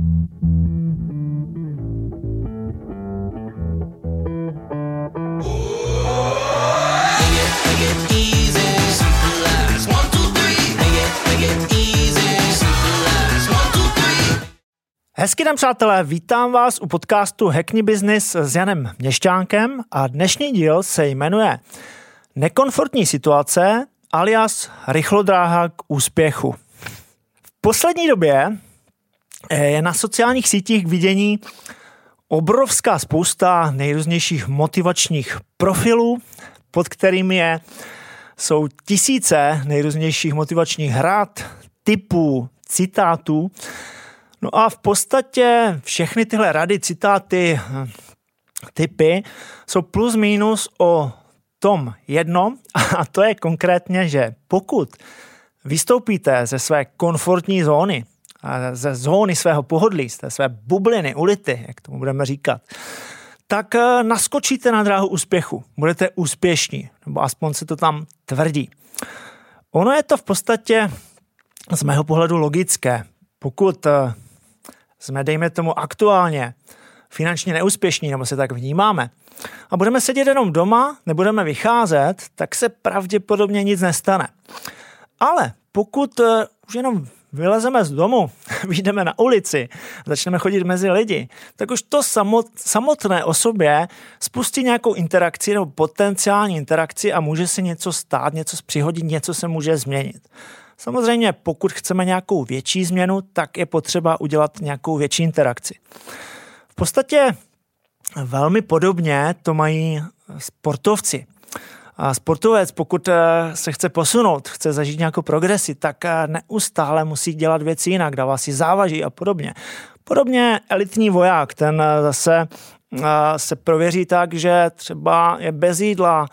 Hezký den, přátelé, vítám vás u podcastu Hackney Business s Janem Měšťánkem a dnešní díl se jmenuje Nekomfortní situace alias rychlodráha k úspěchu. V poslední době je na sociálních sítích k vidění obrovská spousta nejrůznějších motivačních profilů, pod kterými je, jsou tisíce nejrůznějších motivačních hrad, typů, citátů, No a v podstatě všechny tyhle rady, citáty, typy jsou plus minus o tom jedno a to je konkrétně, že pokud vystoupíte ze své komfortní zóny, ze zóny svého pohodlí, z té své bubliny, ulity, jak tomu budeme říkat, tak eh, naskočíte na dráhu úspěchu. Budete úspěšní, nebo aspoň se to tam tvrdí. Ono je to v podstatě z mého pohledu logické. Pokud eh, jsme, dejme tomu, aktuálně finančně neúspěšní, nebo se tak vnímáme, a budeme sedět jenom doma, nebudeme vycházet, tak se pravděpodobně nic nestane. Ale pokud eh, už jenom vylezeme z domu, vyjdeme na ulici, začneme chodit mezi lidi, tak už to samotné o sobě spustí nějakou interakci nebo potenciální interakci a může se něco stát, něco přihodit, něco se může změnit. Samozřejmě, pokud chceme nějakou větší změnu, tak je potřeba udělat nějakou větší interakci. V podstatě velmi podobně to mají sportovci. Sportovec, pokud eh, se chce posunout, chce zažít nějakou progresi, tak eh, neustále musí dělat věci jinak, dává si závaží a podobně. Podobně elitní voják, ten eh, zase se prověří tak, že třeba je bez jídla,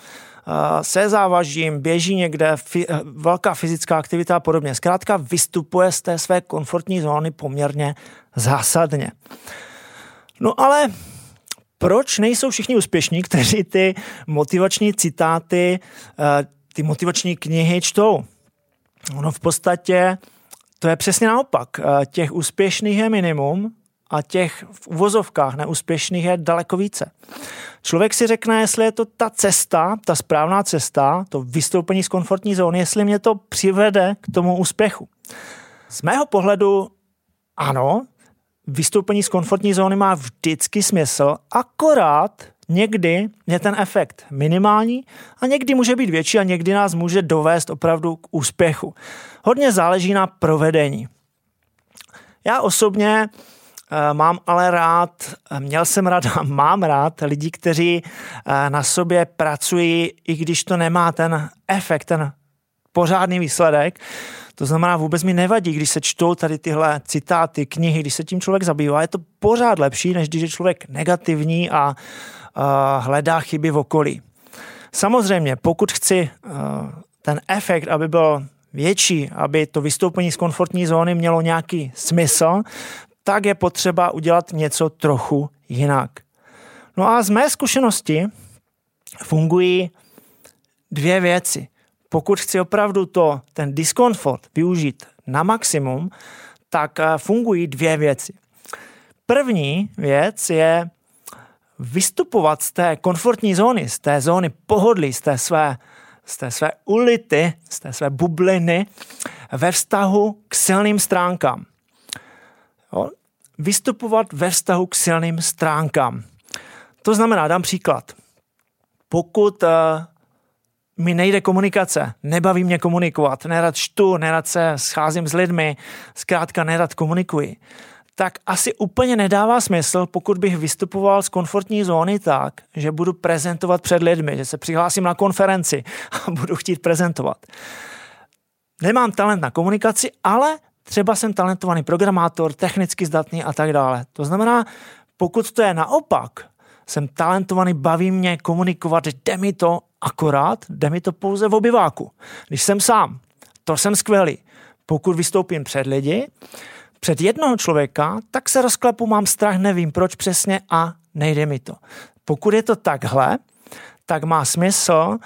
se závažím, běží někde, velká fyzická aktivita a podobně. Zkrátka vystupuje z té své komfortní zóny poměrně zásadně. No ale proč nejsou všichni úspěšní, kteří ty motivační citáty, eh, ty motivační knihy čtou? Ono v podstatě to je přesně naopak. Eh, těch úspěšných je minimum a těch v uvozovkách neúspěšných je daleko více. Člověk si řekne, jestli je to ta cesta, ta správná cesta, to vystoupení z komfortní zóny, jestli mě to přivede k tomu úspěchu. Z mého pohledu ano, vystoupení z komfortní zóny má vždycky smysl, akorát někdy je ten efekt minimální a někdy může být větší a někdy nás může dovést opravdu k úspěchu. Hodně záleží na provedení. Já osobně Eh, mám ale rád, eh, měl jsem rád a mám rád lidi, kteří eh, na sobě pracují, i když to nemá ten efekt, ten pořádný výsledek. To znamená, vůbec mi nevadí, když se čtou tady tyhle citáty, knihy, když se tím člověk zabývá. Je to pořád lepší, než když je člověk negativní a, a hledá chyby v okolí. Samozřejmě, pokud chci ten efekt, aby byl větší, aby to vystoupení z komfortní zóny mělo nějaký smysl, tak je potřeba udělat něco trochu jinak. No a z mé zkušenosti fungují dvě věci. Pokud chci opravdu to, ten diskomfort využít na maximum, tak eh, fungují dvě věci. První věc je vystupovat z té komfortní zóny, z té zóny pohodlí, z té své, z té své ulity, z té své bubliny ve vztahu k silným stránkám. Jo? Vystupovat ve vztahu k silným stránkám. To znamená, dám příklad. Pokud uh, mi nejde komunikace, nebaví mě komunikovat, nerad čtu, nerad se scházím s lidmi, zkrátka nerad komunikuji, tak asi úplně nedává smysl, pokud bych vystupoval z komfortní zóny tak, že budu prezentovat před lidmi, že se přihlásím na konferenci a budu chtít prezentovat. Nemám talent na komunikaci, ale třeba jsem talentovaný programátor, technicky zdatný a tak dále. To znamená, pokud to je naopak, jsem talentovaný, baví mě komunikovat, jde mi to akorát, jde mi to pouze v obyváku. Když jsem sám, to jsem skvělý. Pokud vystoupím před lidi, před jednoho člověka, tak se rozklepu, mám strach, nevím proč přesně a nejde mi to. Pokud je to takhle, tak má smysl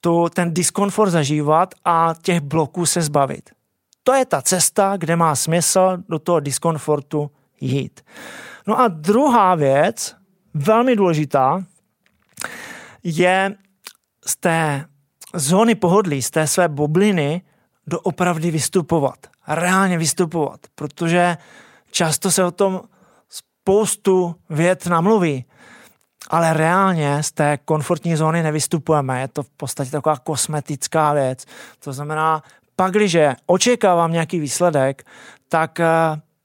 tu, ten diskomfort zažívat a těch bloků se zbavit. To je ta cesta, kde má smysl do toho diskomfortu jít. No a druhá věc, velmi důležitá, je z té zóny pohodlí, z té své bubliny doopravdy vystupovat. Reálně vystupovat, protože často se o tom spoustu věd namluví, ale reálně z té komfortní zóny nevystupujeme. Je to v podstatě taková kosmetická věc. To znamená, pak, když očekávám nějaký výsledek, tak eh,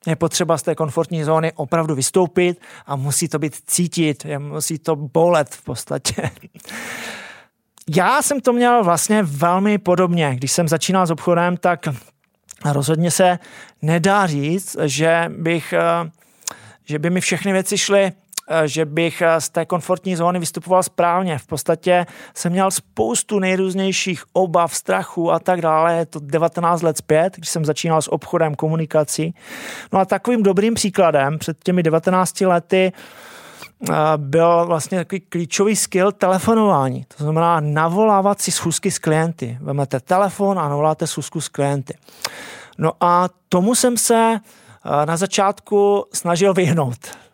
je potřeba z té komfortní zóny opravdu vystoupit a musí to být cítit, musí to bolet v podstatě. Já jsem to měl vlastně velmi podobně. Když jsem začínal s obchodem, tak rozhodně se nedá říct, že bych eh, že by mi všechny věci šly že bych eh, z té komfortní zóny vystupoval správně. V podstatě jsem měl spoustu nejrůznějších obav, strachu a tak dále. Je to 19 let zpět, když jsem začínal s obchodem, komunikací. No a takovým dobrým příkladem před těmi 19 lety eh, byl vlastně takový klíčový skill telefonování. To znamená navolávat si schůzky s klienty. Vemete telefon a navoláte schůzku s klienty. No a tomu jsem se na začátku snažil vyhnout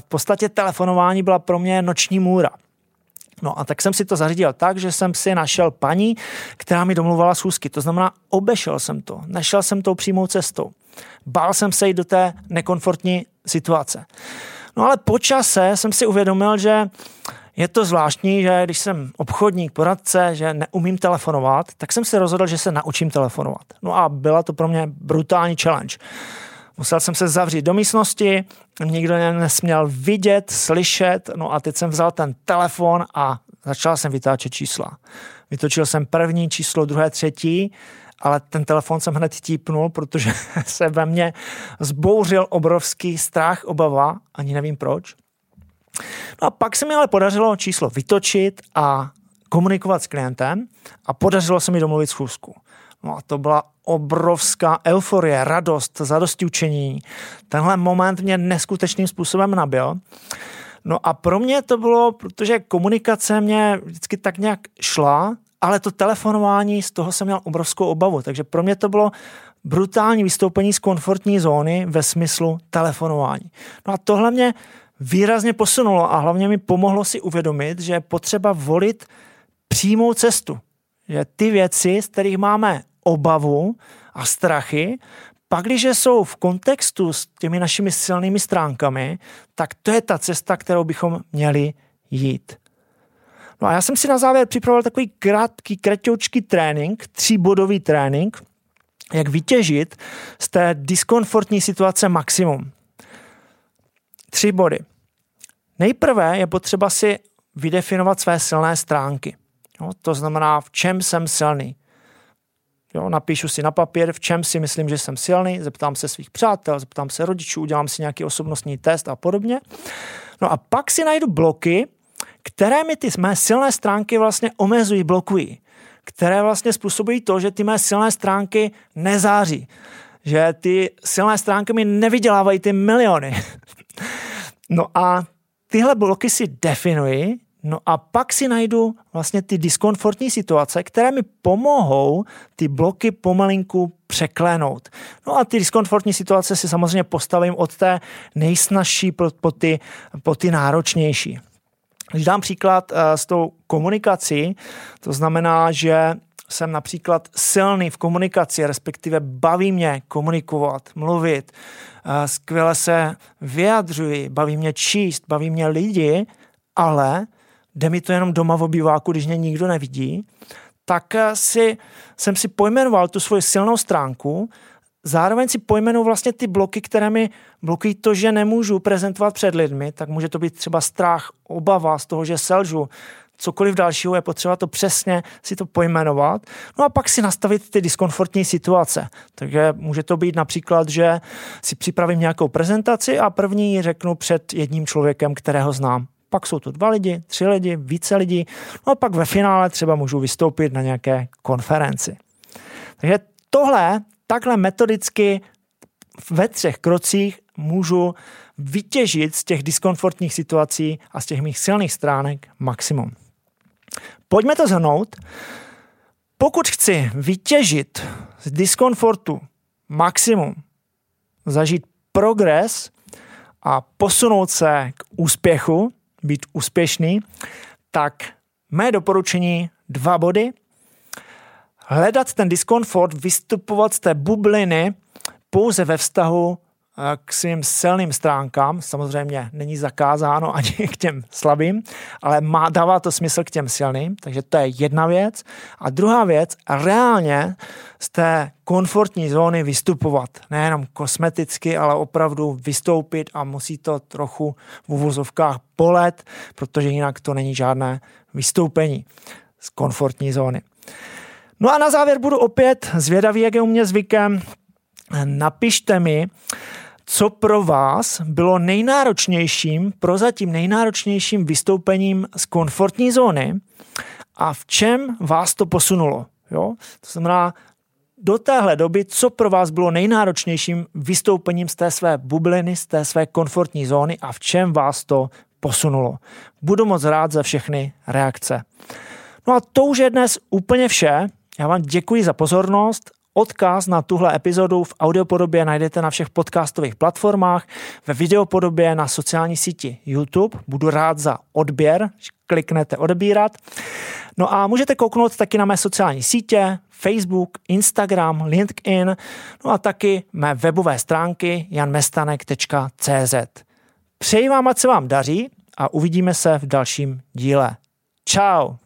v podstatě telefonování byla pro mě noční můra. No a tak jsem si to zařídil tak, že jsem si našel paní, která mi domluvala schůzky. To znamená, obešel jsem to, nešel jsem tou přímou cestou. Bál jsem se jít do té nekomfortní situace. No ale po čase jsem si uvědomil, že je to zvláštní, že když jsem obchodník, poradce, že neumím telefonovat, tak jsem si rozhodl, že se naučím telefonovat. No a byla to pro mě brutální challenge. Musel jsem se zavřít do místnosti, nikdo mě nesměl vidět, slyšet, no a teď jsem vzal ten telefon a začal jsem vytáčet čísla. Vytočil jsem první číslo, druhé, třetí, ale ten telefon jsem hned típnul, protože se ve mně zbouřil obrovský strach, obava, ani nevím proč. No a pak se mi ale podařilo číslo vytočit a komunikovat s klientem a podařilo se mi domluvit schůzku. No a to byla obrovská euforie, radost, zadosti učení. Tenhle moment mě neskutečným způsobem nabil. No a pro mě to bylo, protože komunikace mě vždycky tak nějak šla, ale to telefonování, z toho jsem měl obrovskou obavu. Takže pro mě to bylo brutální vystoupení z komfortní zóny ve smyslu telefonování. No a tohle mě výrazně posunulo a hlavně mi pomohlo si uvědomit, že je potřeba volit přímou cestu. Že ty věci, z kterých máme obavu a strachy, pak, když jsou v kontextu s těmi našimi silnými stránkami, tak to je ta cesta, kterou bychom měli jít. No a já jsem si na závěr připravil takový krátký, kratoučký trénink, tříbodový trénink, jak vytěžit z té diskomfortní situace maximum. Tři body. Nejprve je potřeba si vydefinovat své silné stránky. Jo, to znamená, v čem jsem silný. Jo, napíšu si na papír, v čem si myslím, že jsem silný, zeptám se svých přátel, zeptám se rodičů, udělám si nějaký osobnostní test a podobně. No a pak si najdu bloky, které mi ty mé silné stránky vlastně omezují, blokují. Které vlastně způsobují to, že ty mé silné stránky nezáří. Že ty silné stránky mi nevydělávají ty miliony. no a tyhle bloky si definuji No a pak si najdu vlastně ty diskomfortní situace, které mi pomohou ty bloky pomalinku překlenout. No a ty diskomfortní situace si samozřejmě postavím od té nejsnažší po, po, ty, po ty náročnější. Když dám příklad uh, s tou komunikací, to znamená, že jsem například silný v komunikaci, respektive baví mě komunikovat, mluvit, uh, skvěle se vyjadřuji, baví mě číst, baví mě lidi, ale jde mi to jenom doma v obýváku, když mě nikdo nevidí, tak eh, si, jsem si pojmenoval tu svoji silnou stránku, zároveň si pojmenuji vlastně ty bloky, které mi blokují to, že nemůžu prezentovat před lidmi, tak může to být třeba strach, obava z toho, že selžu, cokoliv dalšího, je potřeba to přesně si to pojmenovat. No a pak si nastavit ty diskomfortní situace. Takže může to být například, že si připravím nějakou prezentaci a první řeknu před jedním člověkem, kterého znám pak jsou to dva lidi, tři lidi, více lidí, no a pak ve finále třeba můžu vystoupit na nějaké konferenci. Takže tohle takhle metodicky ve třech krocích můžu vytěžit z těch diskomfortních situací a z těch mých silných stránek maximum. Pojďme to zhrnout. Pokud chci vytěžit z diskomfortu maximum, zažít progres, a posunout se k úspěchu, být úspěšný, tak mé doporučení dva body. Hledat ten diskomfort, vystupovat z té bubliny pouze ve vztahu k svým silným stránkám, samozřejmě není zakázáno ani k těm slabým, ale má, dává to smysl k těm silným, takže to je jedna věc. A druhá věc, reálně z té komfortní zóny vystupovat. Nejenom kosmeticky, ale opravdu vystoupit a musí to trochu v uvozovkách polet, protože jinak to není žádné vystoupení z komfortní zóny. No a na závěr budu opět zvědavý, jak je u mě zvykem. Napište mi, co pro vás bylo nejnáročnějším, prozatím nejnáročnějším vystoupením z komfortní zóny a v čem vás to posunulo. Jo? To znamená, do téhle doby, co pro vás bylo nejnáročnějším vystoupením z té své bubliny, z té své komfortní zóny a v čem vás to posunulo. Budu moc rád za všechny reakce. No a to už je dnes úplně vše. Já vám děkuji za pozornost Odkaz na tuhle epizodu v audiopodobě najdete na všech podcastových platformách, ve videopodobě na sociální síti YouTube. Budu rád za odběr, kliknete odebírat. No a můžete kouknout taky na mé sociální sítě, Facebook, Instagram, LinkedIn, no a taky mé webové stránky janmestanek.cz. Přeji vám, ať se vám daří a uvidíme se v dalším díle. Ciao.